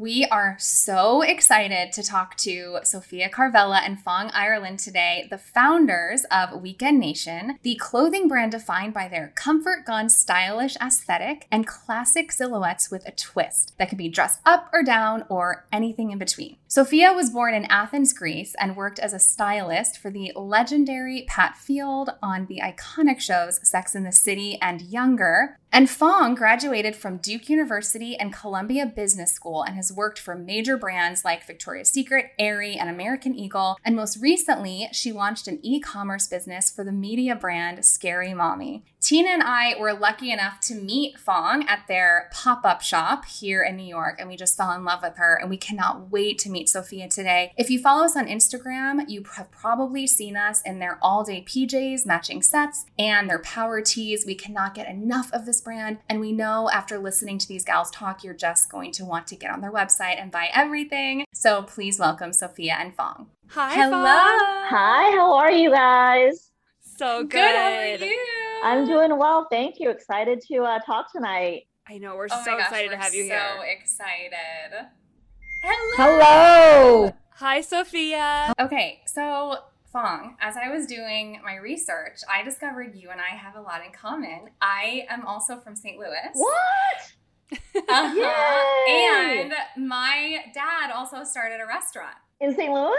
We are so excited to talk to Sofia Karvela and Phuong Ireland today, the founders of Weekend Nation, the clothing brand defined by their comfort gone stylish aesthetic and classic silhouettes with a twist that can be dressed up or down or anything in between. Sofia was born in Athens, Greece, and worked as a stylist for the legendary Pat Field on the iconic shows Sex in the City and Younger. And Phuong graduated from Duke University and Columbia Business School and has worked for major brands like Victoria's Secret, Aerie, and American Eagle. And most recently, she launched an e commerce business for the media brand Scary Mommy. Tina and I were lucky enough to meet Phuong at their pop up shop here in New York, and we just fell in love with her. And we cannot wait to meet Sofia today. If you follow us on Instagram, you have probably seen us in their all day PJs, matching sets, and their power tees. We cannot get enough of this brand. And we know after listening to these gals talk, you're just going to want to get on their website and buy everything. So please welcome Sofia and Phuong. Hi. Hello. Phuong. Hi, how are you guys? So good. Good. How are you? I'm doing well, thank you. Excited to uh, talk tonight. I know. We're Oh so gosh, excited to we're have you so here. So excited. Hello. Hello. Hi, Sofia. Okay, so Phuong, as I was doing my research, I discovered you and I have a lot in common. I am also from St. Louis. What? Uh-huh. And my dad also started a restaurant. In St. Louis?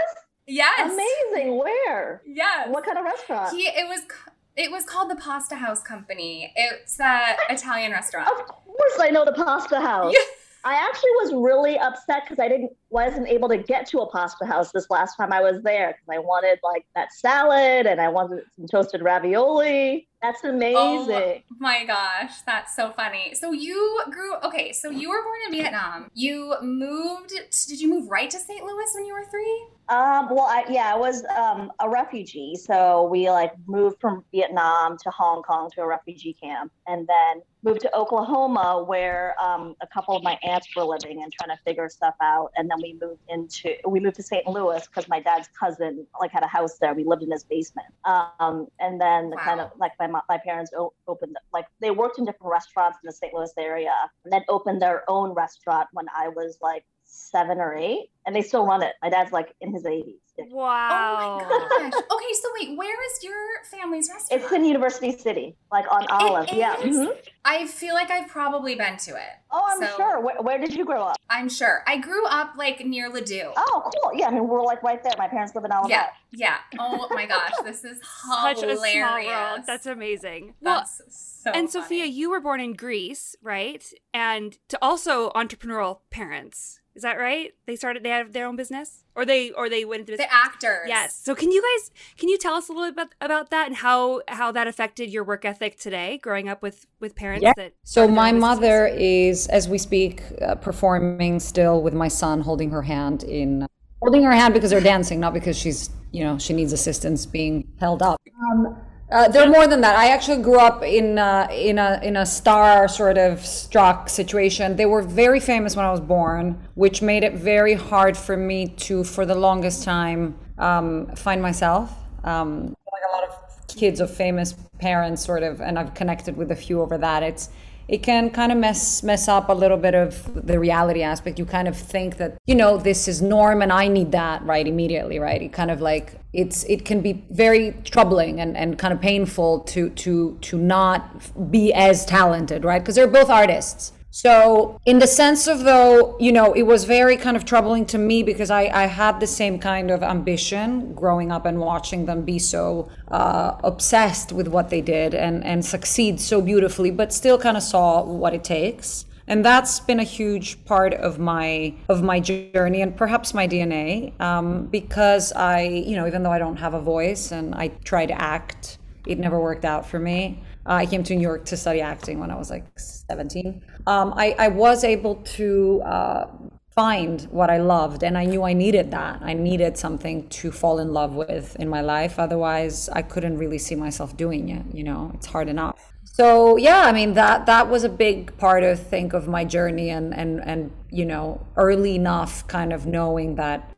Yes. Amazing. Where? Yes. What kind of restaurant? He it was c- it was called the Pasta House Company. It's a Italian restaurant. Of course, I know the Pasta House. I actually was really upset because I didn't wasn't able to get to a pasta house this last time I was there because I wanted like that salad and I wanted some toasted ravioli. That's amazing. Oh my gosh, that's so funny. So you grew okay, so you were born in Vietnam. You moved did you move right to St. Louis when you were 3? Um, well, I, yeah, I was um, a refugee. So we like moved from Vietnam to Hong Kong to a refugee camp and then moved to Oklahoma where um, a couple of my aunts were living and trying to figure stuff out. And then we moved into, we moved to St. Louis because my dad's cousin like had a house there. We lived in his basement. Um, and then the kind of like my, my parents opened, like they worked in different restaurants in the St. Louis area and then opened their own restaurant when I was like seven or eight and they still run it. My dad's like in his 80s. Wow. Oh my gosh. Okay, so wait, where is your family's restaurant? It's in University City, like on Olive. Yeah. is? mhm. I feel like I've probably been to it. Oh, I'm So- sure. Where, where did you grow up? I'm sure. I grew up like near Ladue. Oh, cool. Yeah, I mean, we're like right there. My parents live in Olive. Yeah, yeah. Oh my gosh, this is Such hilarious. a small world. That's amazing. Well, That's so. and funny. Sofia, you were born in Greece, right? And to also entrepreneurial parents. Is that right? They started they have their own business? Or they or they went into the actors. Yes. So can you guys can you tell us a little bit about, about that and how how that affected your work ethic today growing up with with parents Yeah. that So my mother is, as we speak, uh, performing still with my son, holding her hand in, holding her hand because they're dancing, not because she's, you know, she needs assistance being held up. Um, uh, they're more than that. I actually grew up in uh, in a in a star sort of struck situation. They were very famous when I was born, which made it very hard for me to, for the longest time, um, find myself. Um, like a lot of kids of famous parents, sort of, and I've connected with a few over that. It's it can kind of mess mess up a little bit of the reality aspect. You kind of think that you know this is norm and I need that right immediately, right? It kind of like it's it can be very troubling and, and kind of painful to to to not be as talented, right? Because they're both artists. So, in the sense of though, you know, it was very kind of troubling to me because I, I had the same kind of ambition growing up and watching them be so uh, obsessed with what they did and, and succeed so beautifully, but still kind of saw what it takes. And that's been a huge part of my of my journey and perhaps my DNA um, because I, you know, even though I don't have a voice and I try to act, it never worked out for me. I came to New York to study acting when I was like 17. Um, I, I was able to uh, find what I loved, and I knew I needed that. I needed something to fall in love with in my life. Otherwise, I couldn't really see myself doing it. You know, it's hard enough. So yeah, I mean that that was a big part of think of my journey, and and and you know, early enough, kind of knowing that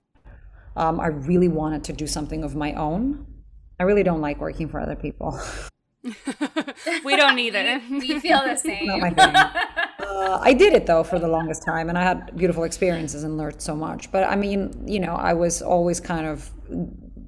um, I really wanted to do something of my own. I really don't like working for other people. we don't either. we, we feel the same. Not my thing. Uh, I did it though for the longest time, and I had beautiful experiences and learned so much. But I mean, you know, I was always kind of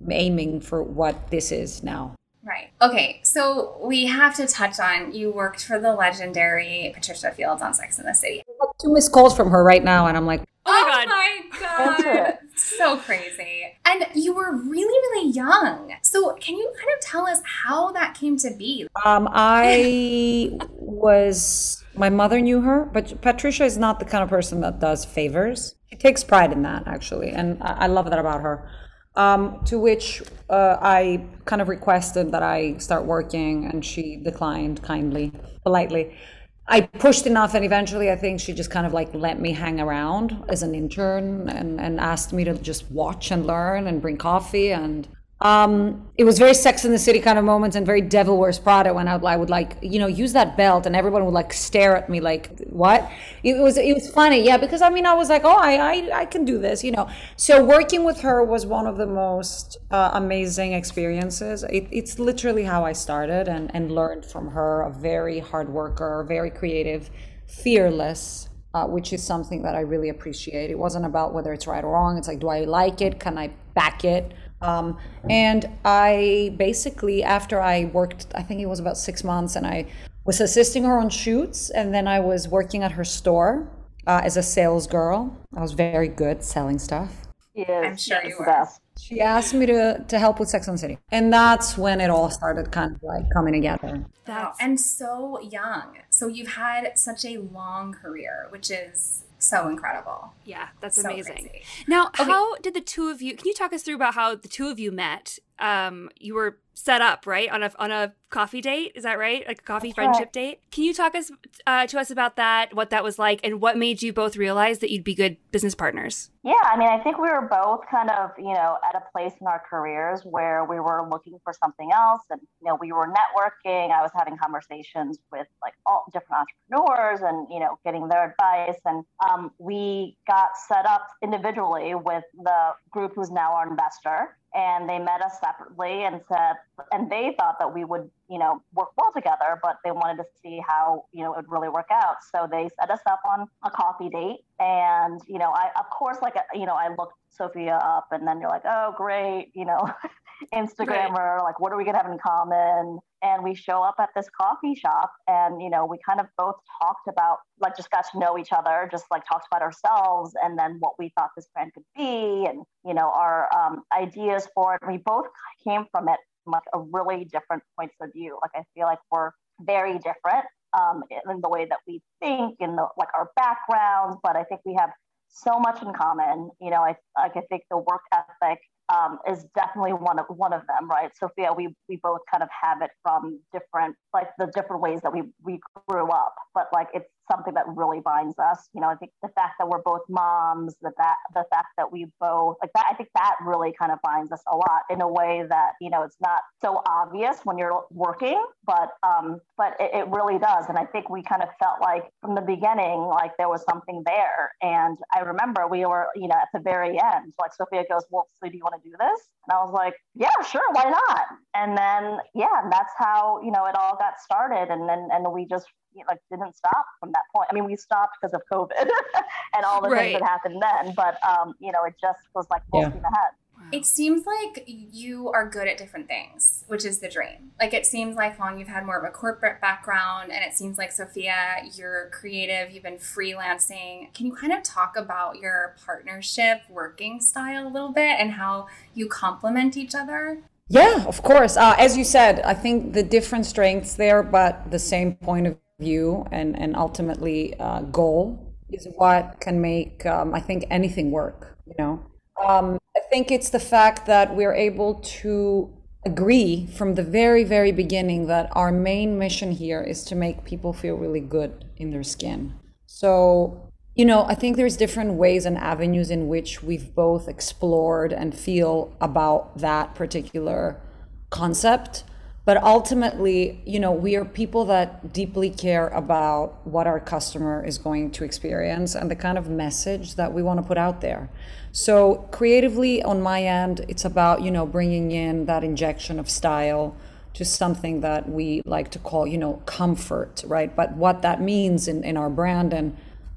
aiming for what this is now. Right. Okay. So we have to touch on you worked for the legendary Patricia Fields on Sex in the City. I have two missed calls from her right now, and I'm like, Oh my god. god. So crazy. And you were really, really young. So can you kind of tell us how that came to be? Um, I was my mother knew her, but Patricia is not the kind of person that does favors. She takes pride in that, actually, and I, I love that about her. Um, to which uh, I kind of requested that I start working, and she declined kindly, politely. I pushed enough, and eventually, I think she just kind of like let me hang around as an intern and, and asked me to just watch and learn and bring coffee. And um, it was very Sex in the City kind of moments and very Devil Wears Prada when I would, I would like you know use that belt and everyone would like stare at me like what? It was it was funny yeah because I mean I was like oh I I, I can do this you know. So working with her was one of the most uh, amazing experiences. It, it's literally how I started and and learned from her a very hard worker very creative fearless uh, which is something that I really appreciate. It wasn't about whether it's right or wrong. It's like do I like it? Can I back it um, and I basically, after I worked, I think it was about six months, and I was assisting her on shoots, and then I was working at her store uh, as a sales girl. I was very good selling stuff. Yeah, I'm sure you were. She asked me to, to help with Sex and City. And that's when it all started kind of like coming together. Wow. That's And so young. So you've had such a long career, which is so incredible. yeah, that's So amazing. crazy. Now, how did the two of you? Can you talk us through about how the two of you met? Um, you were set up right on a on a coffee date. Is that right? Like a coffee That's friendship right. date. Can you talk us uh, to us about that? What that was like, and what made you both realize that you'd be good business partners? Yeah, I mean, I think we were both kind of, you know, at a place in our careers where we were looking for something else. And, you know, we were networking. I was having conversations with like all different entrepreneurs and, you know, getting their advice. And um, we got set up individually with the group who's now our investor. And they met us separately and said, and they thought that we would, you know, work well together, but they wanted to see how, you know, it would really work out. So they set us up on a coffee date. And, you know, I, of course, like, you know, I looked Sofia up and then you're like, oh, great, you know, Instagrammer, like, what are we going to have in common? And we show up at this coffee shop and, you know, we kind of both talked about, like, just got to know each other, just like talked about ourselves and then what we thought this brand could be and, you know, our um, ideas for it. We both came from it from like a really different points of view. Like, I feel like we're very different um, in the way that we think, in the like our backgrounds, but I think we have so much in common. You know, I like I think the work ethic um, is definitely one of one of them, right? Sofia, we we both kind of have it from different like the different ways that we we grew up, but like it's something that really binds us. You know, I think the fact that we're both moms, the that the fact that we both like that, I think that really kind of binds us a lot in a way that you know it's not so obvious when you're working, but um, but it, it really does. And I think we kind of felt like from the beginning, like there was something there. And I remember we were, you know, at the very end, like Sofia goes, "Well, so do you want to do this?" And I was like, "Yeah, sure, why not?" And then yeah, and that's how you know it all got started. And then and we just you know, like didn't stop from that point. I mean, we stopped because of COVID and all the Right. things that happened then, but um, you know, it just was like full Yeah. steam ahead. It seems like you are good at different things, which is the dream. Like it seems like Phuong, you've had more of a corporate background, and it seems like Sofia, you're creative, you've been freelancing. Can you kind of talk about your partnership working style a little bit and how you complement each other? Yeah, of course. Uh, as you said, I think the different strengths there, but the same point of view and, and ultimately uh, goal is what can make, um, I think, anything work, you know? Um, I think it's the fact that we're able to agree from the very, very beginning that our main mission here is to make people feel really good in their skin. So, you know, I think there's different ways and avenues in which we've both explored and feel about that particular concept. But ultimately, you know, we are people that deeply care about what our customer is going to experience and the kind of message that we want to put out there. So, creatively, on my end, it's about, you know, bringing in that injection of style to something that we like to call, you know, comfort, right? But what that means in, in our brand and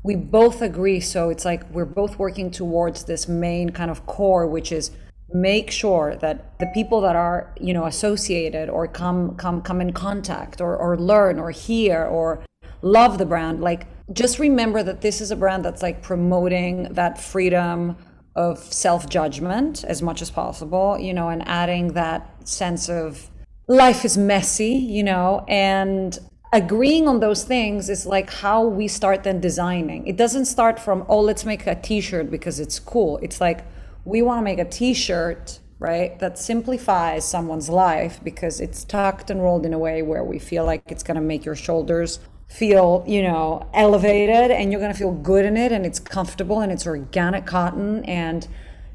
we both agree. So, it's like we're both working towards this main kind of core, which is make sure that the people that are you know associated or come come come in contact or, or learn or hear or love the brand like just remember that this is a brand that's like promoting that freedom of self-judgment as much as possible you know and adding that sense of life is messy you know and agreeing on those things is like how we start then designing. It doesn't start from oh let's make a t-shirt because it's cool. It's like we want to make a t-shirt right that simplifies someone's life because it's tucked and rolled in a way where we feel like it's going to make your shoulders feel you know elevated and you're going to feel good in it and it's comfortable and it's organic cotton and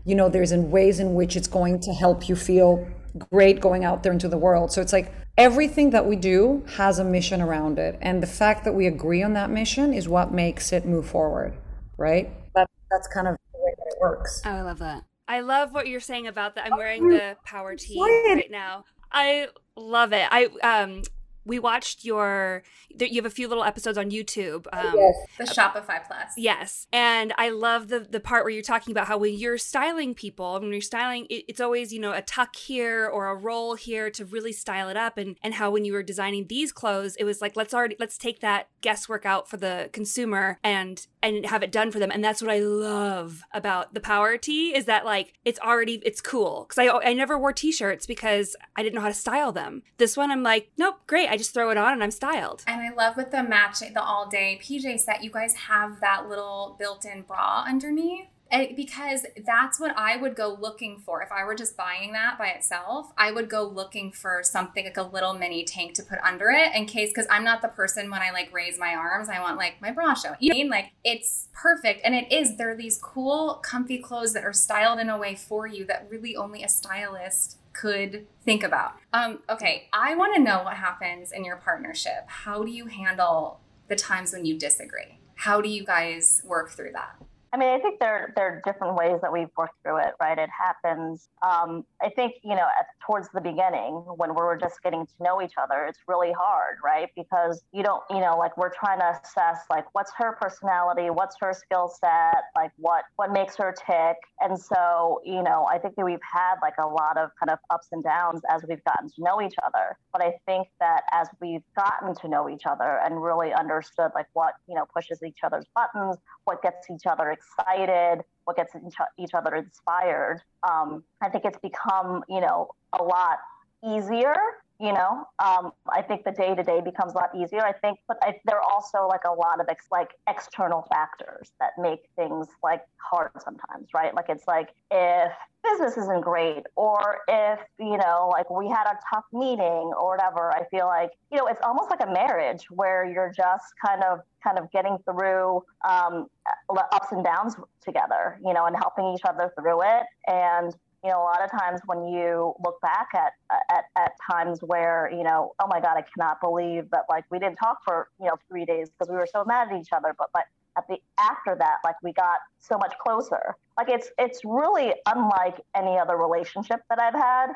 you know there's in ways in which it's going to help you feel great going out there into the world. So it's like everything that we do has a mission around it and the fact that we agree on that mission is what makes it move forward right that, that's kind of the way that it works Oh, I love that. I love what you're saying about that. I'm wearing the power tee right now. I love it. I um we watched your you have a few little episodes on YouTube. Um, yes The Shopify Plus. Yes, and I love the the part where you're talking about how when you're styling people, when you're styling, it, it's always you know a tuck here or a roll here to really style it up, and and how when you were designing these clothes, it was like let's already let's take that guesswork out for the consumer and and have it done for them, and that's what I love about the Power Tee is that like it's already it's cool because I I never wore t-shirts because I didn't know how to style them. This one I'm like nope great I just throw it on and I'm styled. And I love with the match, the all day PJ set, you guys have that little built in bra underneath. And because that's what I would go looking for. If I were just buying that by itself, I would go looking for something like a little mini tank to put under it in case, because I'm not the person when I like raise my arms, I want like my bra show. You know I mean? Like it's perfect. And it is, there are these cool, comfy clothes that are styled in a way for you that really only a stylist could think about. Um, okay, I want to know what happens in your partnership. How do you handle the times when you disagree? How do you guys work through that? I mean, I think there there are different ways that we've worked through it, right? It happens. Um, I think you know, at, towards the beginning when we were just getting to know each other, it's really hard, right? Because you don't, you know, like we're trying to assess like what's her personality, what's her skill set, like what what makes her tick, and so you know, I think that we've had like a lot of kind of ups and downs as we've gotten to know each other. But I think that as we've gotten to know each other and really understood like what you know pushes each other's buttons, what gets each other excited, what gets each, other inspired. Um, I think it's become, you know, a lot easier. You know, um, I think the day to day becomes a lot easier. I think, but I, there are also like a lot of ex, like external factors that make things like hard sometimes, right? Like it's like if business isn't great, or if you know, like we had a tough meeting or whatever. I feel like you know, it's almost like a marriage where you're just kind of kind of getting through um, ups and downs together, you know, and helping each other through it. And you know, a lot of times when you look back at, at at times where you know, oh my God, I cannot believe that like we didn't talk for you know three days because we were so mad at each other, but like at the after that, like we got so much closer. Like it's it's really unlike any other relationship that I've had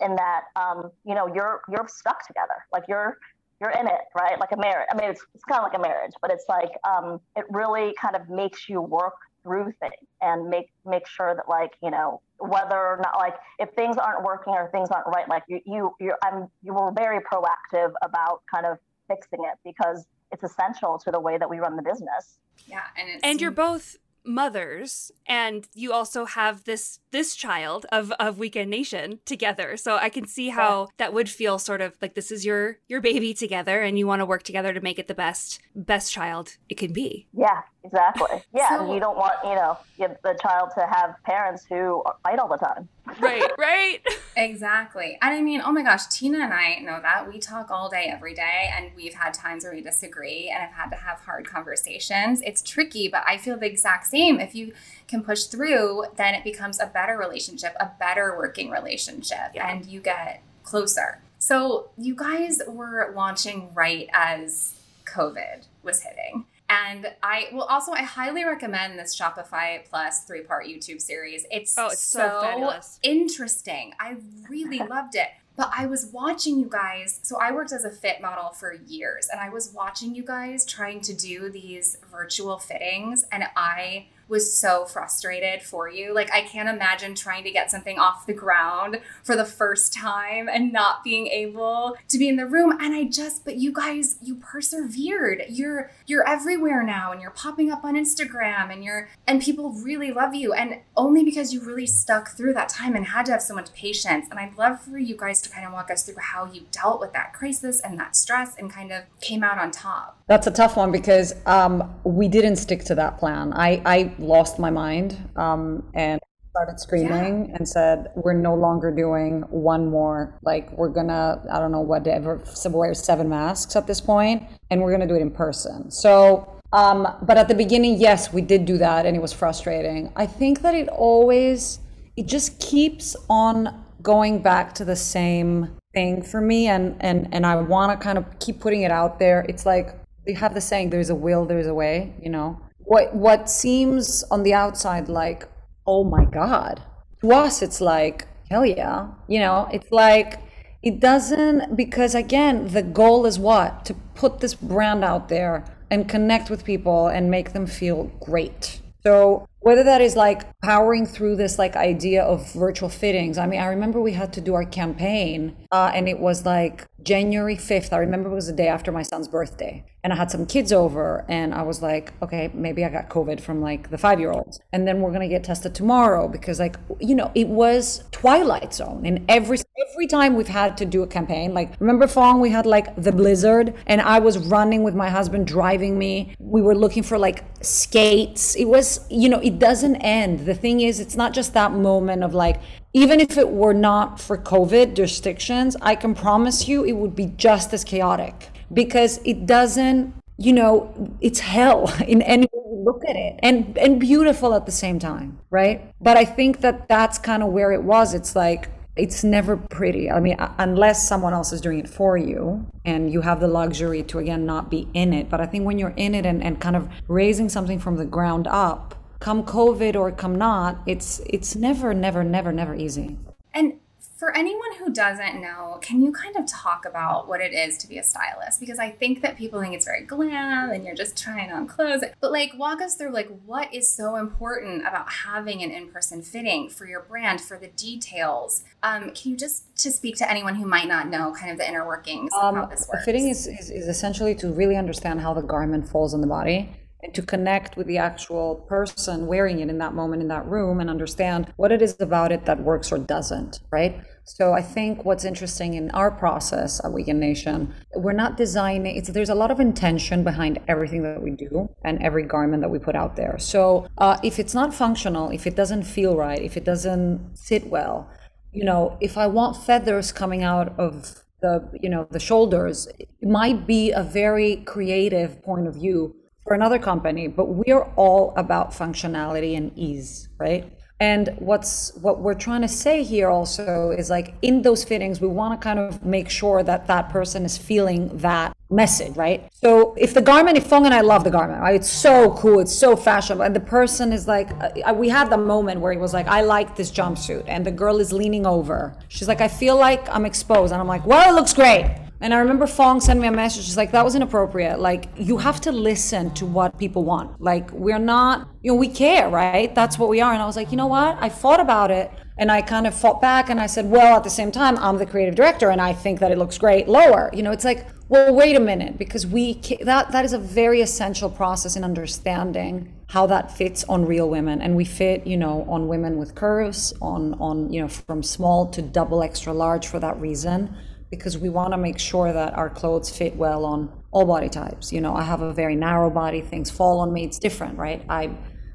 in that um, you know you're you're stuck together. Like you're you're in it, right? Like a marriage. I mean, it's, it's kind of like a marriage, but it's like um, it really kind of makes you work through things and make make sure that like you know whether or not like if things aren't working or things aren't right, like you you you I'm you were very proactive about kind of fixing it because it's essential to the way that we run the business. Yeah, and it's and you're both mothers and you also have this this child of of weekend nation together. So i can see how that would feel sort of like this is your your baby together and you want to work together to make it the best best child it can be. Yeah, Exactly. Yeah, So- you don't want you know the child to have parents who fight all the time. Right, right. Exactly. And I mean, oh my gosh, Tina and I know that. We talk all day, every day, and we've had times where we disagree and have had to have hard conversations. It's tricky, but I feel the exact same. If you can push through, then it becomes a better relationship, a better working relationship, Yeah. and you get closer. So, you guys were launching right as COVID was hitting. And I will also I highly recommend this Shopify Plus three part YouTube series. It's Oh, it's so fabulous. interesting. I really loved it. But I was watching you guys. So I worked as a fit model for years, and I was watching you guys trying to do these virtual fittings, and I was so frustrated for you. Like I can't imagine trying to get something off the ground for the first time and not being able to be in the room. And I just, but you guys, you persevered. You're you're everywhere now, and you're popping up on Instagram, and you're and people really love you, and only because you really stuck through that time and had to have so much patience. And I'd love for you guys to kind of walk us through how you dealt with that crisis and that stress, and kind of came out on top. That's a tough one because um, we didn't stick to that plan. I, I lost my mind um, and started screaming and said, "We're no longer doing one more. Like we're gonna, I don't know whatever, wear seven masks at this point, and we're gonna do it in person." So. Um, but at the beginning, yes, we did do that, and it was frustrating. I think that it always, it just keeps on going back to the same thing for me, and and and I want to kind of keep putting it out there. It's like they have the saying there's a will there's a way you know what what seems on the outside like oh my god. To us it's like hell yeah. You know it's like it doesn't because again the goal is what? To put this brand out there and connect with people and make them feel great. So whether that is like powering through this like idea of virtual fittings i mean i remember we had to do our campaign uh, and it was like january 5th i remember it was the day after my son's birthday and i had some kids over and i was like okay maybe i got covid from like the five year olds and then we're gonna get tested tomorrow because like you know it was twilight zone and every every time we've had to do a campaign like remember Phuong we had like the blizzard and i was running with my husband driving me. We were looking for like skates. It was you know it doesn't end. The thing is it's not just that moment of like even if it were not for covid restrictions i can promise you it would be just as chaotic because it doesn't you know it's hell in any way you look at it and and beautiful at the same time right? But i think that that's kind of where it was. It's like it's never pretty. I mean unless someone else is doing it for you and you have the luxury to again not be in it. But i think when you're in it and, and kind of raising something from the ground up come covid or come not it's it's never never never never easy And for anyone who doesn't know, can you kind of talk about what it is to be a stylist? Because I think that people think it's very glam and you're just trying on clothes. But like walk us through like what is so important about having an in-person fitting for your brand, for the details. Um, can you just to speak to anyone who might not know kind of the inner workings of how this works? fitting is, is, is essentially to really understand how the garment falls on the body and to connect with the actual person wearing it in that moment in that room and understand what it is about it that works or doesn't, right? So I think what's interesting in our process at Weekend Nation, we're not designing. It's there's a lot of intention behind everything that we do and every garment that we put out there. So uh, if it's not functional, if it doesn't feel right, if it doesn't sit well, you know, if I want feathers coming out of the you know the shoulders it might be a very creative point of view for another company but we're all about functionality and ease right? And what's what we're trying to say here also is like in those fittings we want to kind of make sure that that person is feeling that message right? So if the garment if Phuong and I love the garment right? It's so cool it's so fashionable and the person is like uh, we had the moment where he was like I like this jumpsuit and the girl is leaning over. She's like I feel like I'm exposed and I'm like well it looks great and I remember Phuong sent me a message. She's like, that was inappropriate. Like, you have to listen to what people want. Like, we're not, you know, we care, right? That's what we are. And I was like, you know what? I thought about it and I kind of fought back and I said, well, at the same time, I'm the creative director and I think that it looks great lower. You know, it's like, well, wait a minute, because we, that, that is a very essential process in understanding how that fits on real women. And we fit, you know, on women with curves, on, on, you know, from small to double extra large for that reason because we want to make sure that our clothes fit well on all body types. You know, I have a very narrow body, things fall on me, it's different, right? I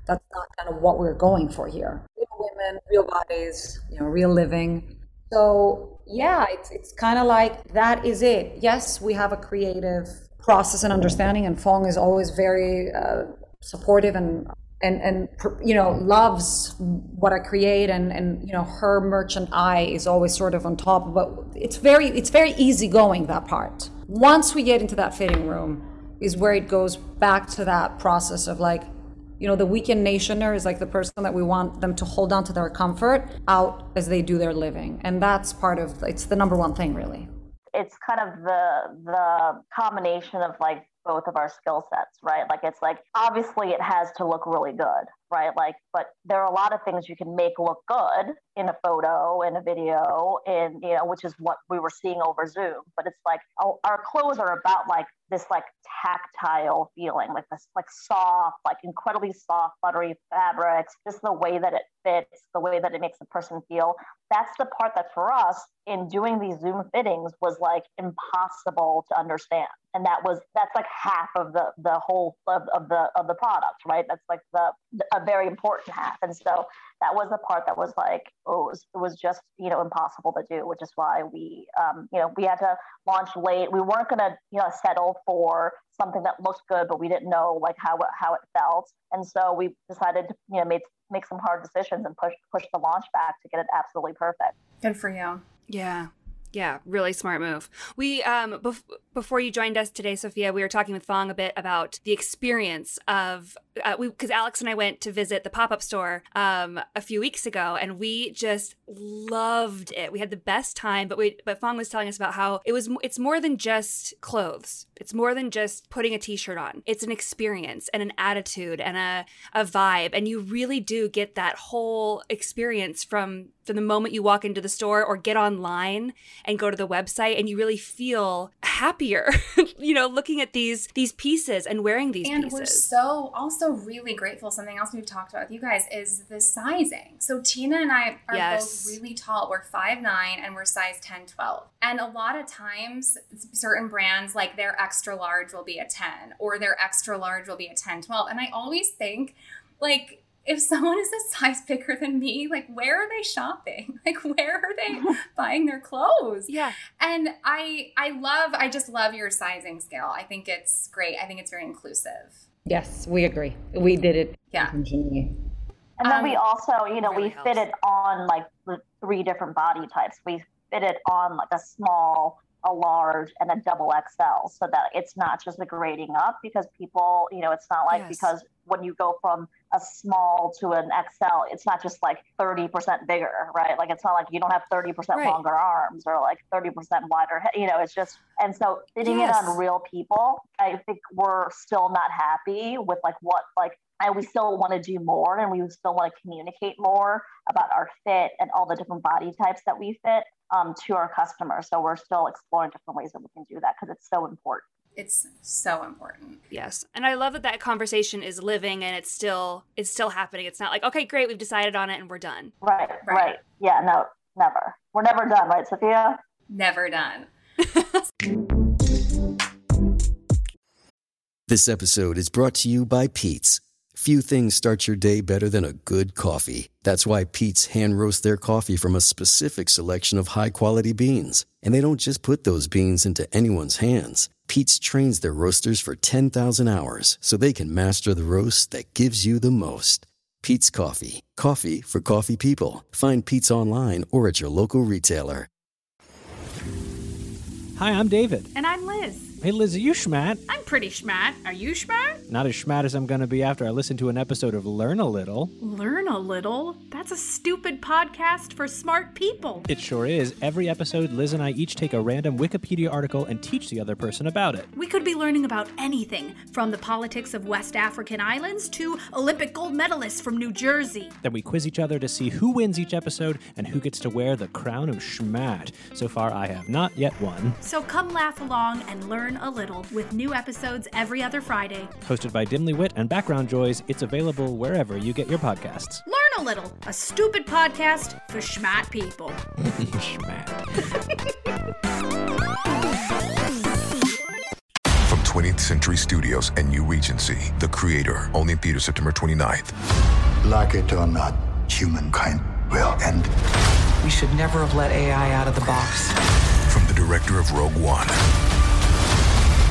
that's not kind of what we're going for here. Real women, real bodies, you know, real living. So yeah, it's it's kind of like that is it. Yes, we have a creative process and understanding, and Phuong is always very uh, supportive and and and you know loves what I create and and you know her merchant eye is always sort of on top but it's very it's very easygoing that part. Once we get into that fitting room is where it goes back to that process of like you know the weekend nationer is like the person that we want them to hold on to their comfort out as they do their living. And that's part of it's the number one thing really. It's kind of the the combination of like both of our skill sets, right? Like it's like obviously it has to look really good, right? Like, but there are a lot of things you can make look good in a photo, in a video, in you know, which is what we were seeing over Zoom. But it's like oh, our clothes are about like this like tactile feeling, like this like soft, like incredibly soft, buttery fabrics, just the way that it fits, the way that it makes the person feel. That's the part that for us in doing these Zoom fittings was like impossible to understand. And that was that's like half of the the whole of, of the of the product, right? That's like the a very important half. And so that was the part that was like, oh, it was, it was just, you know, impossible to do, which is why we, um, you know, we had to launch late. We weren't going to, you know, settle for something that looked good, but we didn't know like how, how it felt. And so we decided to, you know, make, make some hard decisions and push, push the launch back to get it absolutely perfect. Good for you. Yeah. Yeah, really smart move. We um bef- before you joined us today, Sofia, we were talking with Phuong a bit about the experience of uh, we because Alex and I went to visit the pop up store um a few weeks ago, and we just loved it. We had the best time, but we but Phuong was telling us about how it was it's more than just clothes. It's more than just putting a t-shirt on. It's an experience and an attitude and a a vibe, and you really do get that whole experience from from the moment you walk into the store or get online and go to the website and you really feel happier you know looking at these these pieces and wearing these pieces. and pieces. we're so also really grateful. Something else we've talked about with you guys is the sizing. So tina and i are Yes. both really tall. We're 5'9 and we're size 10 12 and a lot of times certain brands like their extra large will be a 10 or their extra large will be a 10 12 and i always think like if someone is a size bigger than me, like where are they shopping? Like where are they buying their clothes? yeah And I I love I just love your sizing scale. I think it's great. I think it's very inclusive. yes we agree we did it Yeah. intentionally. And then Um, we also, you know, really we helps. fit it on like the three different body types. We fit it on like a small, a large, and a double XL so that it's not just the grading up because people, you know, it's not like Yes. because when you go from a small to an XL, it's not just like 30% bigger, right? Like it's not like you don't have 30% Right. longer arms or like 30% wider you know, it's just, and so fitting Yes. it on real people, I think we're still not happy with like what, like, and we still want to do more and we still want to communicate more about our fit and all the different body types that we fit um, to our customers. So we're still exploring different ways that we can do that because it's so important. It's so important. yes and i love that that conversation is living and it's still it's still happening it's not like okay great we've decided on it and we're done Right, Right. right. Yeah, no, never. We're never done, right, Sofia? Never done. This episode is brought to you by Peet's. Few things start your day better than a good coffee. That's why Peet's hand roast their coffee from a specific selection of high quality beans. And they don't just put those beans into anyone's hands. Peet's trains their roasters for 10,000 hours so they can master the roast that gives you the most. Peet's Coffee. Coffee for coffee people. Find Peet's online or at your local retailer. Hi, I'm David. And I'm Liz. Hey, Liz, are you schmat? I'm pretty schmat. Are you schmat? Not as schmat as I'm gonna be after I listen to an episode of Learn a Little. Learn a little. That's a stupid podcast for smart people. It sure is. Every episode, Liz and I each take a random Wikipedia article and teach the other person about it. We could be learning about anything from the politics of West African islands to Olympic gold medalists from New Jersey. Then we quiz each other to see who wins each episode and who gets to wear the crown of schmat. So far, I have not yet won. So come laugh along and learn a little with new episodes every other Friday. Hosted by Dimly Wit and Background Joys, it's available wherever you get your podcasts. Learn a little, a stupid podcast for schmat people. schmat. From 20th Century Studios and New Regency. The Creator, only in theaters September 29th. Like it or not, humankind will end. We should never have let AI out of the box. From the director of Rogue One.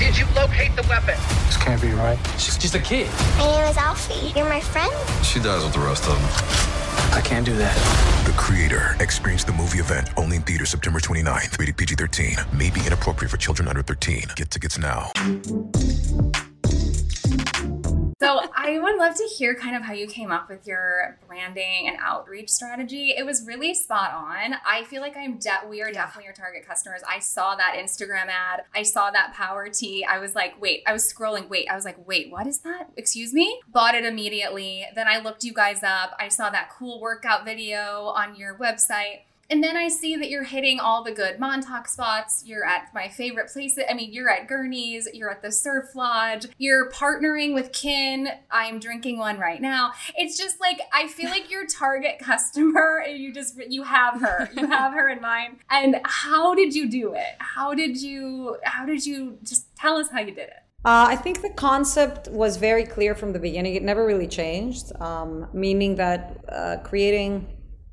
Did you locate the weapon? This can't be right. She's just a kid. My name is Alphie. You're my friend? She dies with the rest of them. I can't do that. The Creator. Experience the movie event only in theaters September 29th. Rated PG 13. May be inappropriate for children under 13. Get tickets now. So I would love to hear kind of how you came up with your branding and outreach strategy. It was really spot on. I feel like I'm de- we are definitely your target customers. I saw that Instagram ad. I saw that power tee. I was like, wait, I was scrolling. Wait, I was like, wait, what is that? Excuse me? Bought it immediately. Then I looked you guys up. I saw that cool workout video on your website. And then I see that you're hitting all the good Montauk spots. You're at my favorite places. I mean, you're at Gurney's, you're at the Surf Lodge, you're partnering with Kin. I'm drinking one right now. It's just like I feel like your target customer and you just you have her. You have her in mind. And how did you do it? How did you how did you just tell us how you did it? Uh, I think the concept was very clear from the beginning. It never really changed, um, meaning that uh, creating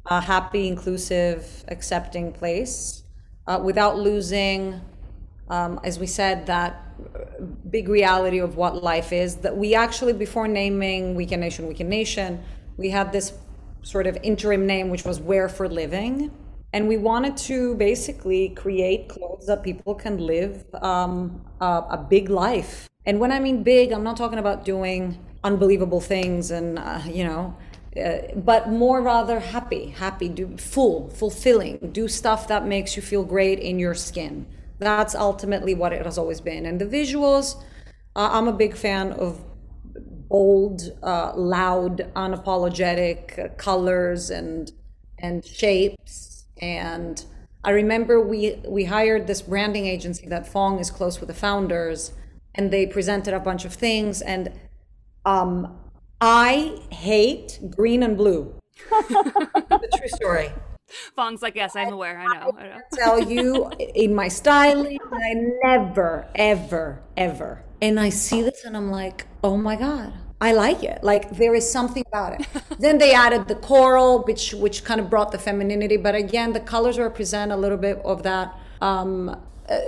a happy, inclusive, accepting place uh, without losing, um, as we said, that big reality of what life is. That we actually, before naming Weekend Nation, Weekend Nation, we had this sort of interim name, which was Wear for Living. And we wanted to basically create clothes that people can live um, a, a big life. And when I mean big, I'm not talking about doing unbelievable things and, uh, you know, uh, but more rather happy, happy, do full, fulfilling, do stuff that makes you feel great in your skin. That's ultimately what it has always been. And the visuals, uh, I'm a big fan of bold, uh, loud, unapologetic uh, colors and and shapes. And I remember we we hired this branding agency that Phuong is close with the founders, and they presented a bunch of things and. Um, I hate green and blue. the true story. Phuong's like, yes, I'm aware. I know. I know. tell you in my styling, I never, ever, ever. And I see this and I'm like, oh my God, I like it. Like there is something about it. then they added the coral, which which kind of brought the femininity. But again, the colors represent a little bit of that um, uh,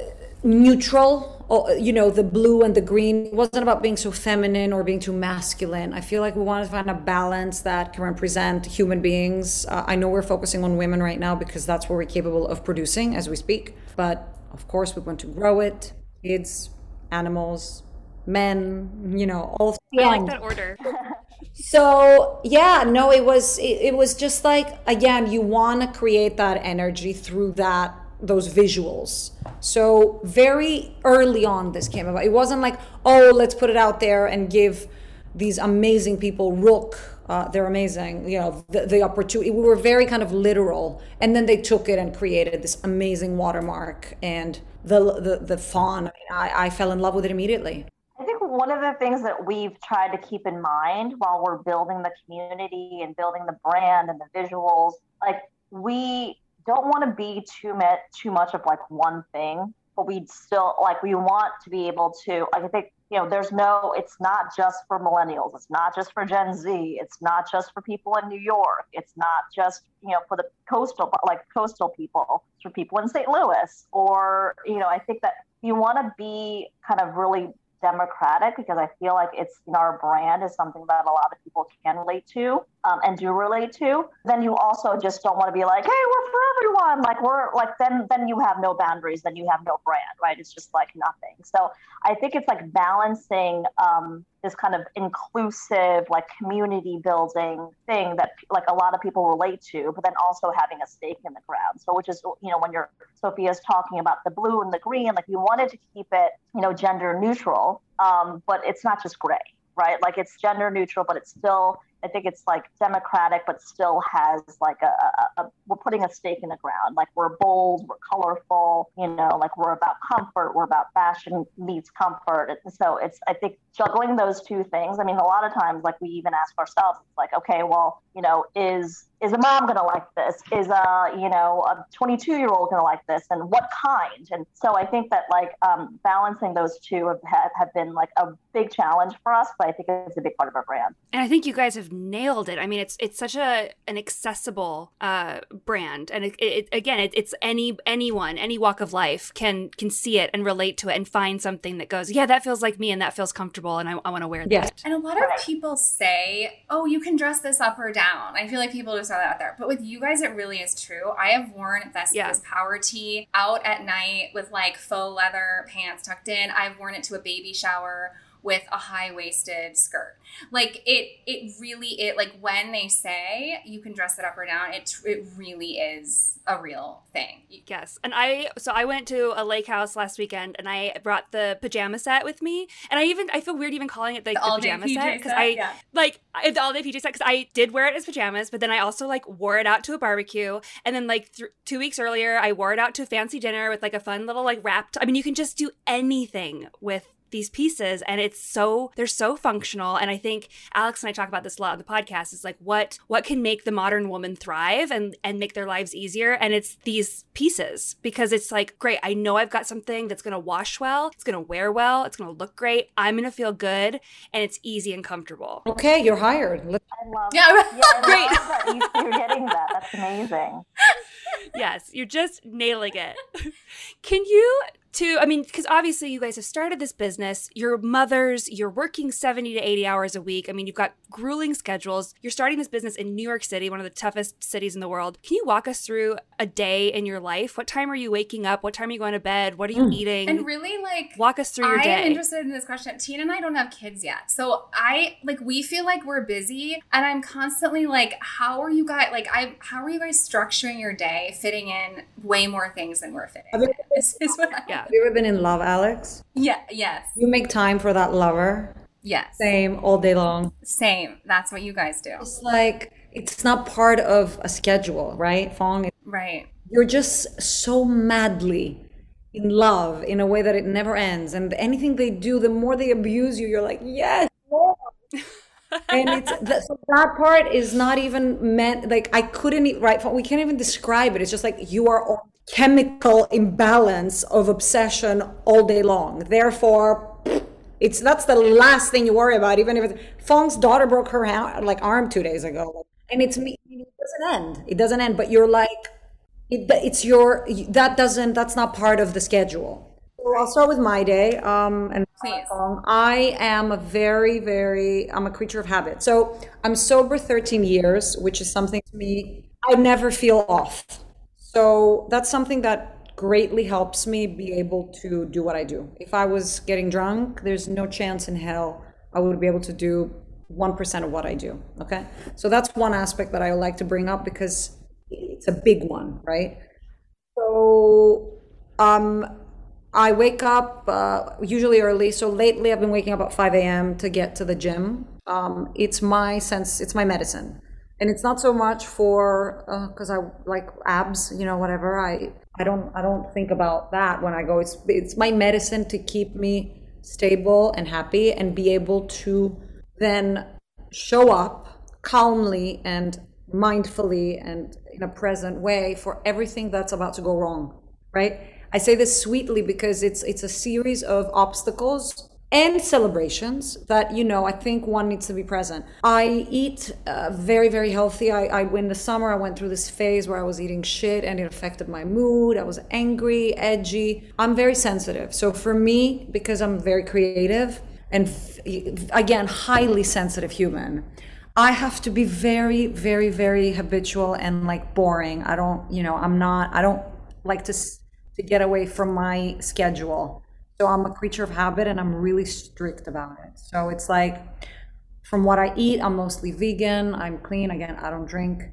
neutral or, you know the blue and the green. It wasn't about being so feminine or being too masculine. I feel like we want to find a balance that can represent human beings. Uh, i know we're focusing on women right now because that's what we're capable of producing as we speak. But of course we want to grow it. Kids animals men you know all I like that order. so yeah no it was it, it was just like again you want to create that energy through that those visuals. So very early on this came about. It wasn't like oh let's put it out there and give these amazing people rook uh, they're amazing you know the, the opportunity. We were very kind of literal. And then they took it and created this amazing watermark and the the, the fawn. I, mean, I, I fell in love with it immediately. I think one of the things that we've tried to keep in mind while we're building the community and building the brand and the visuals, like we don't want to be too much too much of like one thing, but we still like we want to be able to. Like I think you know, there's no. It's not just for millennials. It's not just for Gen Z. It's not just for people in New York. It's not just you know for the coastal like coastal people. It's for people in St. Louis or you know. I think that you want to be kind of really democratic because I feel like it's you know, our brand is something that a lot of people can relate to um, and do relate to. Then you also just don't want to be like, hey, we're for everyone. Like we're like then then you have no boundaries. Then you have no brand, right? It's just like nothing. So I think it's like balancing um, this kind of inclusive, like community building thing that like a lot of people relate to, but then also having a stake in the ground. So which is you know when you're Sofia's talking about the blue and the green, like you wanted to keep it you know gender neutral, um, but it's not just gray right? Like it's gender neutral, but it's still I think it's like democratic, but still has like a, a, a, we're putting a stake in the ground. Like we're bold, we're colorful, you know, like we're about comfort, we're about fashion meets comfort. So it's I think juggling those two things. I mean, a lot of times, like we even ask ourselves, it's like, okay, well, you know, is is a mom going to like this? Is a you know a 22 year old going to like this? And what kind? And so I think that like um, balancing those two have, have been like a big challenge for us, but I think it's a big part of our brand. And I think you guys have nailed it. I mean, it's it's such a an accessible uh, brand, and it, it, again, it, it's any anyone, any walk of life can can see it and relate to it and find something that goes, yeah, that feels like me and that feels comfortable, and I, I want to wear that. And a lot of people say, oh, you can dress this up or down. I feel like people just throw that out there, but with you guys, it really is true. I have worn this Yeah. this power tee out at night with like faux leather pants tucked in. I've worn it to a baby shower with a high waisted skirt. Like it, it really it like when they say you can dress it up or down, it it really is a real thing. Yes. And I so I went to a lake house last weekend and I brought the pajama set with me. And I even I feel weird even calling it like The the, all-day pajama PJ set because I yeah. like I- the all day PJ set because I did wear it as pajamas, but then I also like wore it out to a barbecue. And then like th- two weeks earlier, I wore it out to a fancy dinner with like a fun little like wrapped. I mean, you can just do anything with these pieces and it's so they're so functional and i think alex and i talk about this a lot on the podcast is like what what can make the modern woman thrive and and make their lives easier and it's these pieces because it's like great i know i've got something that's going to wash well it's going to wear well it's going to look great i'm going to feel good and it's easy and comfortable Okay, you're hired. Let's- I love Yeah, yeah, I Great. love that you- you're getting that. That's amazing. yes, you're just nailing it. Can you to I mean cuz obviously you guys have started this business, you're mothers, you're working 70 to 80 hours a week. I mean, you've got grueling schedules. You're starting this business in New York City, one of the toughest cities in the world. Can you walk us through a day in your life? What time are you waking up? What time are you going to bed? What are you hmm. eating? And really like walk us through your I am interested in this question. Tina and I don't have kids yet. So I like we feel like we're busy and I'm constantly like, how are you guys like I how are you guys structuring your day, fitting in way more things than we're fitting? Have you- Is, is what I, yeah. Have you ever been in love, Alex? Yeah, yes. You make time for that lover. Yes. Same all day long. Same. That's what you guys do. It's like it's not part of a schedule, right? Phuong, Right. you're just so madly in love in a way that it never ends. And anything they do, the more they abuse you, you're like, yes. more." and it's that, so that part is not even meant like I couldn't right we can't even describe it. It's just like you are on chemical imbalance of obsession all day long. Therefore, it's that's the last thing you worry about. Even if it's, Phuong's daughter broke her ha- like arm two days ago, and it's me. It doesn't end. It doesn't end. But you're like, it, it's your that doesn't that's not part of the schedule. So I'll start with my day. Um, and um, I am a very, very, I'm a creature of habit. So I'm sober 13 years, which is something to me, I never feel off. So that's something that greatly helps me be able to do what I do. If I was getting drunk, there's no chance in hell I would be able to do 1% of what I do. Okay. So that's one aspect that I like to bring up because it's a big one, right? So, um, I wake up uh, usually early. So lately, I've been waking up at 5 a.m. to get to the gym. Um, it's my sense, it's my medicine, and it's not so much for uh, because I like abs, you know, whatever. I I don't I don't think about that when I go. It's it's my medicine to keep me stable and happy and be able to then show up calmly and mindfully and in a present way for everything that's about to go wrong right i say this sweetly because it's it's a series of obstacles and celebrations that you know i think one needs to be present. I eat uh, very very healthy. I, I in the summer i went through this phase where i was eating shit and it affected my mood. I was angry edgy. I'm very sensitive. So for me because i'm very creative and f- again highly sensitive human I have to be very, very, very habitual and like boring. I don't, you know, I'm not, I don't like to, to get away from my schedule. So I'm a creature of habit and I'm really strict about it. So it's like from what I eat, I'm mostly vegan, I'm clean. Again, I don't drink.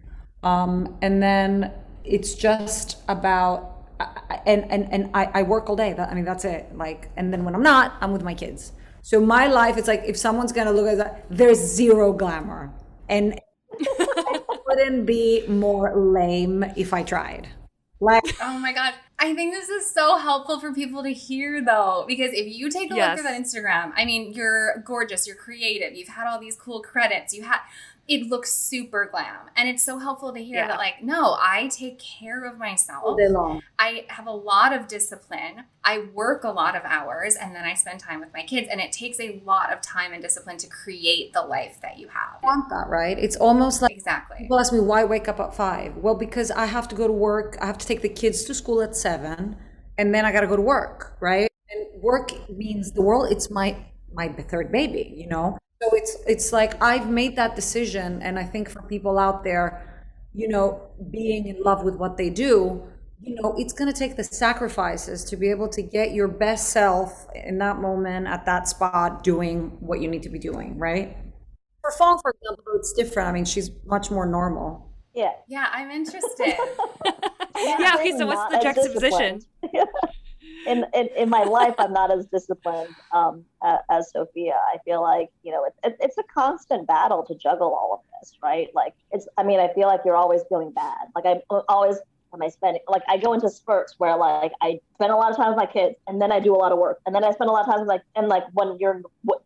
Um, and then it's just about, I- I- and, and, and I, I work all day. I mean, that's it. Like, and then when I'm not, I'm with my kids. So my life, it's like if someone's gonna look at that, there's zero glamour. and it wouldn't be more lame if I tried. Like, oh my god, I think this is so helpful for people to hear though, because if you take a Yes. look at that Instagram, I mean, you're gorgeous, you're creative, you've had all these cool credits, you had. It looks super glam, and it's so helpful to hear Yeah. that, like, no, I take care of myself. all day long. I have a lot of discipline. I work a lot of hours and then I spend time with my kids. And it takes a lot of time and discipline to create the life that you have. I want that, right? It's almost like Exactly. people ask me why wake up at five. Well, because I have to go to work. I have to take the kids to school at seven, and then I got to go to work, right? And work means the world. It's my my third baby, you know. So it's it's like I've made that decision, and I think for people out there, you know, being in love with what they do, you know, it's going to take the sacrifices to be able to get your best self in that moment at that spot doing what you need to be doing, right? For Phuong, for example, it's different. I mean, she's much more normal. Yeah. Yeah, I'm interested. Yeah, okay, so what's the juxtaposition? in, in in my life, I'm not as disciplined um, as Sofia. I feel like you know it's it, it's a constant battle to juggle all of this, right? Like it's. I mean, I feel like you're always feeling bad. Like I'm always. Am I spending like I go into spurts where like I spend a lot of time with my kids and then I do a lot of work and then I spend a lot of time with like and like when you're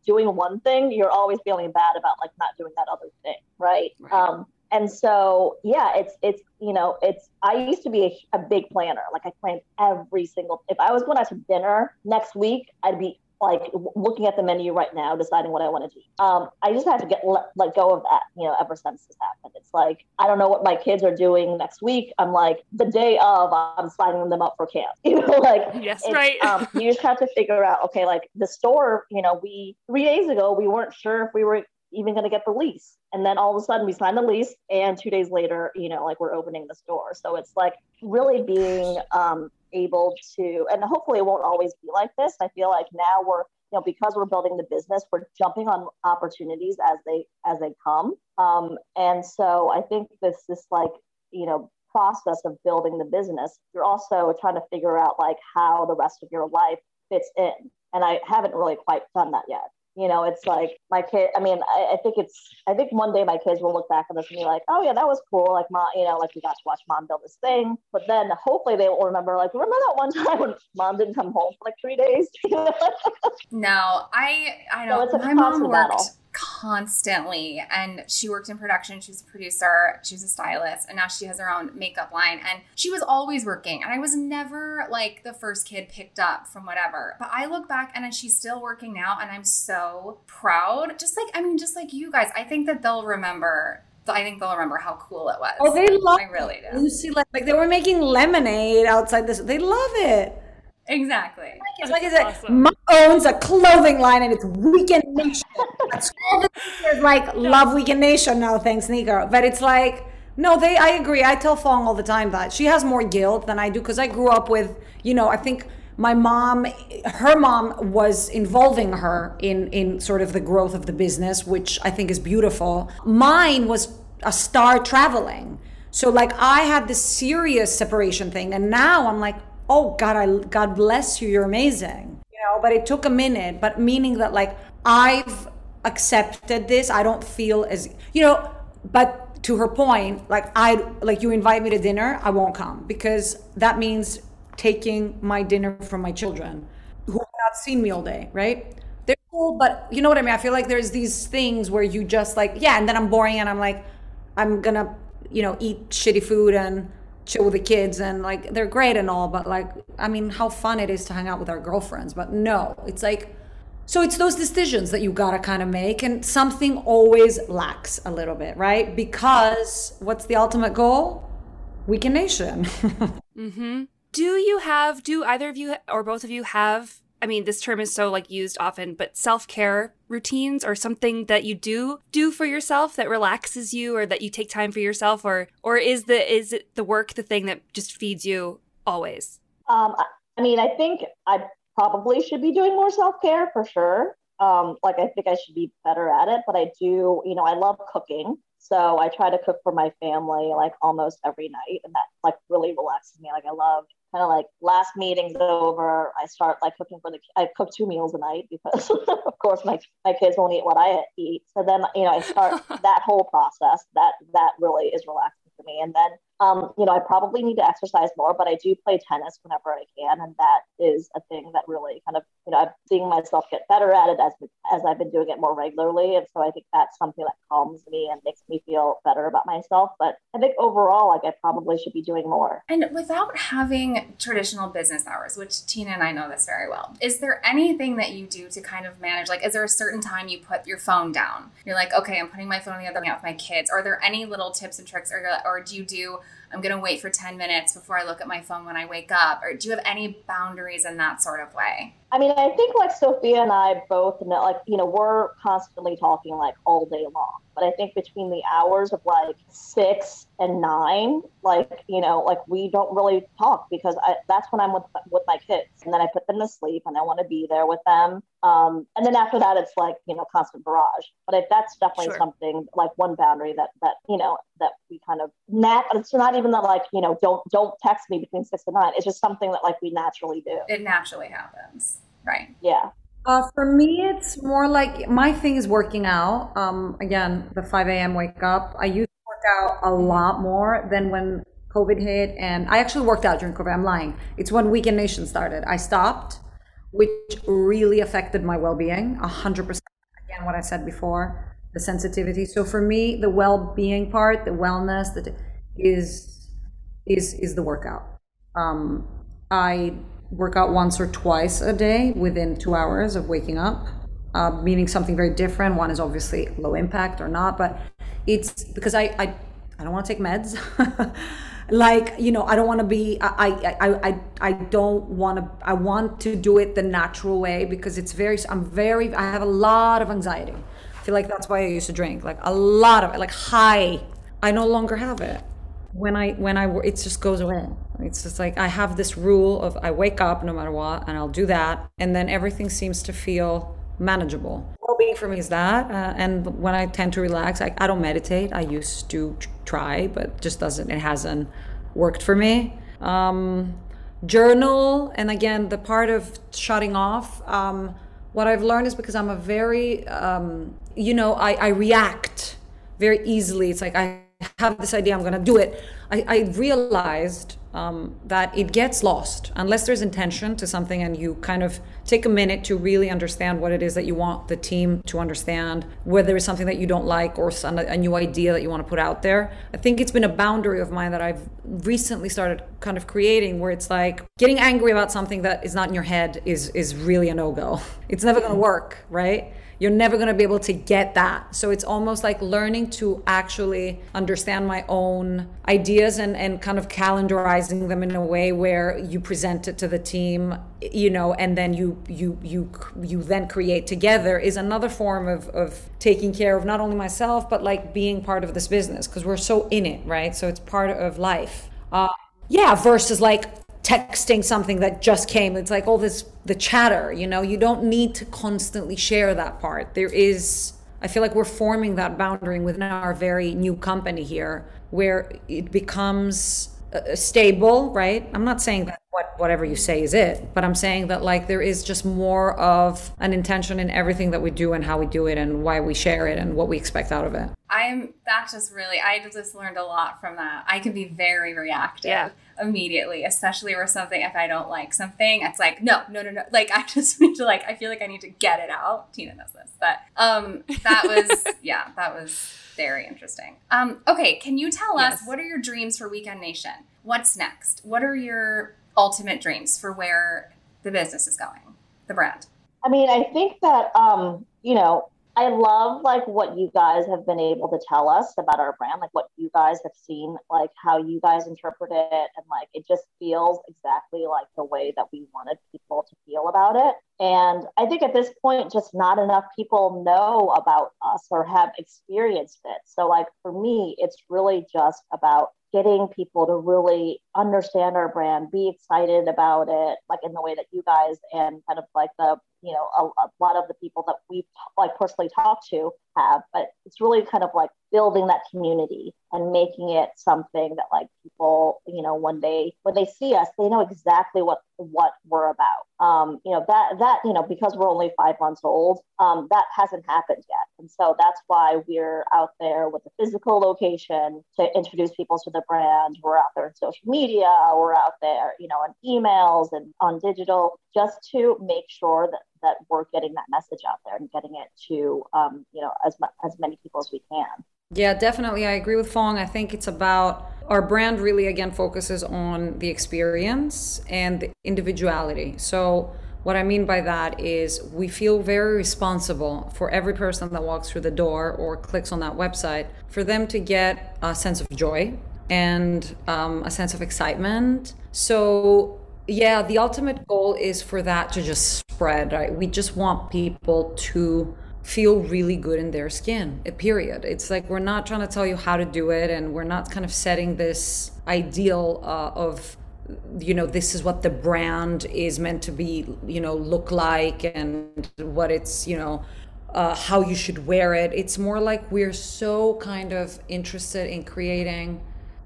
doing one thing you're always feeling bad about like not doing that other thing right, Right. um and so yeah it's it's you know it's i used to be a, a big planner. Like i planned every single if i was going out to dinner next week i'd be like looking at the menu right now deciding what i wanted to eat. Um i just had to get let, let go of that you know ever since this happened. It's like i don't know what my kids are doing next week. I'm like the day of i'm signing them up for camp. You know like Yes, right. um, you just have to figure out okay like the store you know we three days ago we weren't sure if we were even going to get the lease. And then all of a sudden we sign the lease and two days later you know like we're opening the store so it's like really being um, able to and hopefully it won't always be like this. I feel like now we're you know because we're building the business we're jumping on opportunities as they as they come. Um, and so i think this this like you know process of building the business. You're also trying to figure out like how the rest of your life fits in. And i haven't really quite done that yet you know it's like my kid i mean I, I think it's i think one day my kids will look back on this and be like oh yeah that was cool like mom you know like we got to watch mom build this thing but then hopefully they will remember like remember that one time when mom didn't come home for like three days no, I I No, don't. it's a my mom worked battle. Constantly, and she worked in production. She was a producer. She was a stylist, and now she has her own makeup line. And she was always working, and I was never like the first kid picked up from whatever. But I look back, and then she's still working now, and I'm so proud. Just like I mean, just like you guys, I think that they'll remember. I think they'll remember how cool it was. Oh, they love I really do. Lucy. Like, like they were making lemonade outside this. They love it. Exactly. It's like I said, Mom owns a clothing line and it's Weekend Nation. That's all the teachers like love Weekend Nation now, thanks Nico. But it's like, no, they. I agree. I tell Phuong all the time that she has more guilt than I do because I grew up with, you know, I think my mom, her mom was involving her in in sort of the growth of the business, which I think is beautiful. Mine was a star traveling. So like I had this serious separation thing, and now I'm like, oh God, I God bless you, you're amazing. You know, but it took a minute, but meaning that like I've accepted this. I don't feel as you know, but to her point, like I like you invite me to dinner, I won't come because that means taking my dinner from my children who have not seen me all day, right? They're cool, but you know what I mean? I feel like there's these things where you just like, yeah, and then I'm boring and I'm like, I'm gonna, you know, eat shitty food and chill with the kids and like they're great and all, but like, I mean, how fun it is to hang out with our girlfriends. But no, it's like, so it's those decisions that you gotta kind of make, and something always lacks a little bit, right? Because what's the ultimate goal? Weekend Nation. Mm-hmm. Do you have, do either of you or both of you have, I mean, this term is so like used often, but self care routines or something that you do do for yourself that relaxes you or that you take time for yourself or, or is the, is it the work the thing that just feeds you always? Um, I- mean, I think I probably should be doing more self care for sure. Um, like I think I should be better at it, but I do. You know, I love cooking, so I try to cook for my family like almost every night, and that like really relaxes me. Like I love kind of like last meeting's over, I start like cooking for the. I cook two meals a night because, of course, my my kids won't eat what I eat. So then you know I start that whole process. That that really is relaxing for me. And then um, you know, I probably need to exercise more, but I do play tennis whenever I can, and that is a thing that really kind of, you know, I'm seeing myself get better at it as as I've been doing it more regularly, and so I think that's something that calms me and makes me feel better about myself. But I think overall, like I probably should be doing more. And without having traditional business hours, which Tina and I know this very well, is there anything that you do to kind of manage? Like, is there a certain time you put your phone down? You're like, okay, I'm putting my phone on the other out with my kids. Are there any little tips and tricks, or or do you do I'm going to wait for 10 minutes before I look at my phone when I wake up? Or do you have any boundaries in that sort of way? I mean, I think like Sofia and I both know, like, you know, we're constantly talking like all day long. But I think between the hours of like six and nine, like, you know, like we don't really talk because I, that's when I'm with, with my kids. And then I put them to sleep and I want to be there with them. Um, and then after that, it's like, you know, constant barrage. But if that's definitely sure. something like one boundary that, that, you know, that we kind of, nat- it's not even that like, you know, don't, don't text me between six and nine. It's just something that like we naturally do. It naturally happens. Right. Yeah. Uh, for me, it's more like my thing is working out. Um, again, the 5 a.m. wake up. I used to work out a lot more than when COVID hit. And I actually worked out during COVID. I'm lying. It's when Weekend Nation started. I stopped, which really affected my well being 100%. Again, what I said before, the sensitivity. So for me, the well being part, the wellness, that is, is, is the workout. Um, I work out once or twice a day within two hours of waking up, uh, meaning something very different. One is obviously low impact or not, but it's because I I, I don't want to take meds. like you know i don't want to be i i i i don't want to i want to do it the natural way because it's very i'm very i have a lot of anxiety i feel like that's why i used to drink like a lot of it like high i no longer have it when I when I it just goes away. It's just like I have this rule of I wake up no matter what, and I'll do that, and then everything seems to feel manageable. Well-being for me is that, uh, and when I tend to relax, I, I don't meditate. I used to try, but just doesn't. It hasn't worked for me. Um, journal, and again, the part of shutting off. Um, what I've learned is because I'm a very, um, you know, I, I react very easily. It's like I have this idea, I'm going to do it. I, I realized um, that it gets lost unless there's intention to something and you kind of take a minute to really understand what it is that you want the team to understand, whether it's something that you don't like or a new idea that you want to put out there. I think it's been a boundary of mine that I've recently started kind of creating where it's like getting angry about something that is not in your head is is really a no-go. It's never going to work, right? you're never going to be able to get that. So it's almost like learning to actually understand my own ideas and, and kind of them in a way where you present it to the team, you know, and then you you you you then create together is another form of, of taking care of not only myself but like being part of this business because we're so in it, right? So it's part of life. Uh, yeah, versus like texting something that just came. It's like all this the chatter, you know, you don't need to constantly share that part. There is I feel like we're forming that boundary within our very new company here where it becomes uh, stable, right? I'm not saying that what whatever you say is it, but I'm saying that like there is just more of an intention in everything that we do and how we do it and why we share it and what we expect out of it. I'm that just really I just learned a lot from that. I can be very reactive. Yeah immediately, especially or something if I don't like something. It's like, no, no, no, no. Like I just need to like I feel like I need to get it out. Tina knows this. But um that was yeah, that was very interesting. Um, okay, can you tell yes. us what are your dreams for Weekend Nation? What's next? What are your ultimate dreams for where the business is going, the brand? I mean, I think that um, you know, I love like what you guys have been able to tell us about our brand, like what you guys have seen, like how you guys interpret it, and like it just feels exactly like the way that we wanted people to feel about it. And I think at this point, just not enough people know about us or have experienced it. So, like for me, it's really just about getting people to really understand our brand, be excited about it, like in the way that you guys and kind of like the you know a, a lot of the people that we've like personally talked to have, but it's really kind of like building that community and making it something that like people, you know, when they when they see us, they know exactly what what we're about. Um, you know, that that, you know, because we're only five months old, um, that hasn't happened yet. And so that's why we're out there with the physical location to introduce people to the brand. We're out there in social media, we're out there, you know, on emails and on digital, just to make sure that that we're getting that message out there and getting it to um, you know as as many people as we can. Yeah, definitely. I agree with Phuong. I think it's about our brand really again focuses on the experience and the individuality. So what I mean by that is we feel very responsible for every person that walks through the door or clicks on that website for them to get a sense of joy and um, a sense of excitement. So yeah, the ultimate goal is for that to just spread, right? We just want people to feel really good in their skin, a period. It's like we're not trying to tell you how to do it, and we're not kind of setting this ideal uh, of you know this is what the brand is meant to be you know look like and what it's you know uh, how you should wear it it's more like we're so kind of interested in creating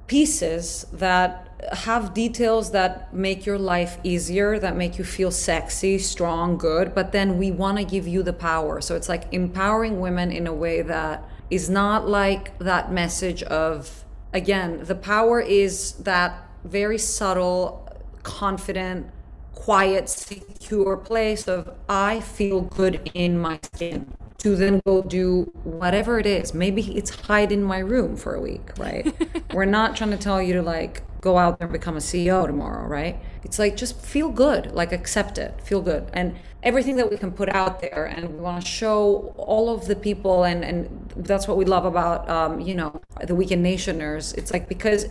pieces that have details that make your life easier, that make you feel sexy, strong, good, but then we want to give you the power. So it's like empowering women in a way that is not like that message of, again, the power is that very subtle, confident, quiet, secure place of, I feel good in my skin to then go do whatever it is. Maybe it's hide in my room for a week, right? We're not trying to tell you to like go out there and become a CEO tomorrow, right? It's like just feel good, like accept it, feel good. And everything that we can put out there and we want to show all of the people and and that's what we love about um, you know the weekend nationers it's like because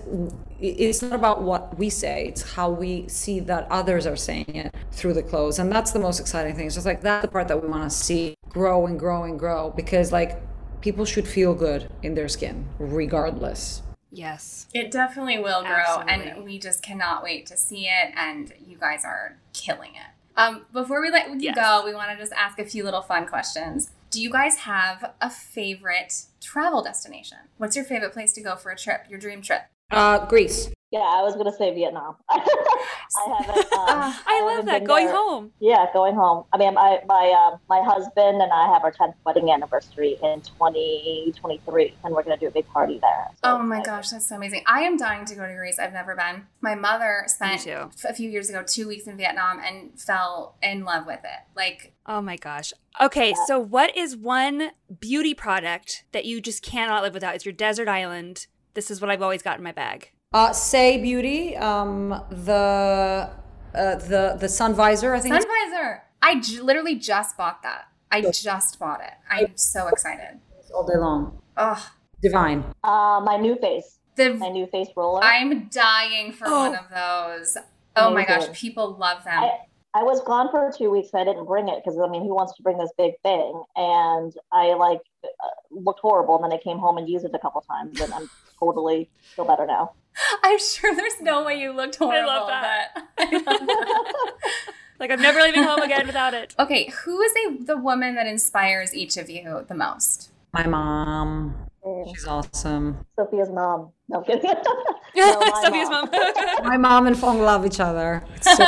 it's not about what we say it's how we see that others are saying it through the clothes and that's the most exciting thing it's just like that's the part that we want to see grow and grow and grow because like people should feel good in their skin regardless Yes. It definitely will grow, Absolutely. and we just cannot wait to see it. And you guys are killing it. Um, before we let you Yes. go, we want to just ask a few little fun questions. Do you guys have a favorite travel destination? What's your favorite place to go for a trip? Your dream trip? Uh greece Yeah, I was gonna say Vietnam. I haven't. Um, Ah, I love haven't that. Going there. home. Yeah, going home. I mean, my my uh, my husband and I have our tenth wedding anniversary in 2023, and we're gonna do a big party there. So Oh my gosh, that's so amazing. I am dying to go to Greece. I've never been. My mother spent a few years ago two weeks in Vietnam and fell in love with it. Like, Oh my gosh. Okay, so what is one beauty product that you just cannot live without? It's your desert island. This is what I've always got in my bag. uh say beauty um the uh the the sun visor i think sun it's visor. I j- literally just bought that. I just bought it. I'm so excited. all day long Ugh. divine Uh, my new face, The, my new face roller. I'm dying for one of those. Oh my gosh, people love them. I, I was gone for two weeks. and I didn't bring it because I mean, who wants to bring this big thing? And I like uh, looked horrible, and then I came home and used it a couple times, and I'm totally feel better now. I'm sure there's no way you looked horrible. love that. but I love that. Like I'm never leaving home again without it. okay, who is a, the woman that inspires each of you the most? my mom mm. she's awesome Sofia's mom. No I'm kidding. No, my Sofia's mom. my mom and Phuong love each other so-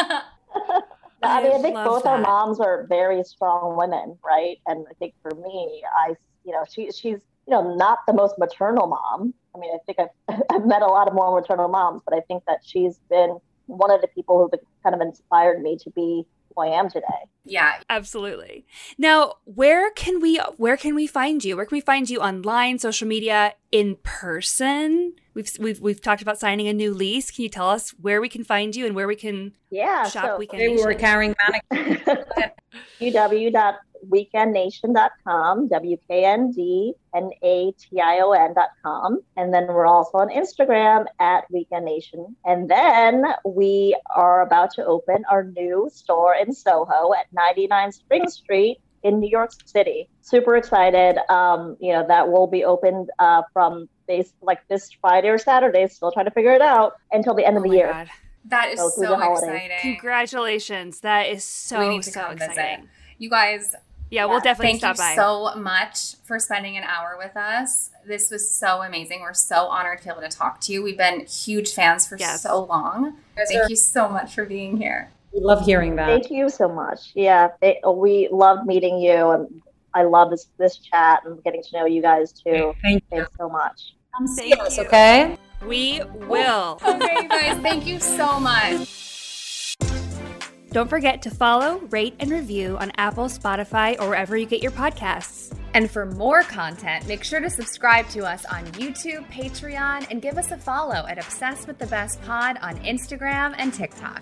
I mean, I think love both our moms are very strong women, right? And I think for me, I, you know, she, she's, you know, not the most maternal mom. I mean, I think I've, I've met a lot of more maternal moms, but I think that she's been one of the people who've kind of inspired me to be who I am today. Yeah, Absolutely. Now, where can we where can we find you? Where can we find you online, social media, in person? We've we've we've talked about signing a new lease. Can you tell us where we can find you and where we can Yeah. shop so weekend? We were Nation? carrying mannequins www.weekendnation.com, W K N D N A T I O N.com. And then we're also on Instagram at Weekend Nation. And then we are about to open our new store in Soho at 99 Spring Street in New York City. Super excited. Um, you know, that will be opened uh, from base like this Friday or Saturday, still trying to figure it out until the end of Oh the year. God. that is So so exciting. Congratulations. That is so we need to so come visit. exciting. You guys, Yeah, we'll definitely Thank stop you by. so much for spending an hour with us. This was so amazing. We're so honored to be able to talk to you. We've been huge fans for Yes. so long. Thank you so much for being here. We love hearing that. Thank you so much. Yeah, they, we loved meeting you, and I love this this chat and getting to know you guys too. Thank Thanks so much. Come see us, okay? We will. Okay, you guys, thank you so much. Don't forget to follow, rate, and review on Apple, Spotify, or wherever you get your podcasts. And for more content, make sure to subscribe to us on YouTube, Patreon, and give us a follow at Obsessed with the Best Pod on Instagram and TikTok.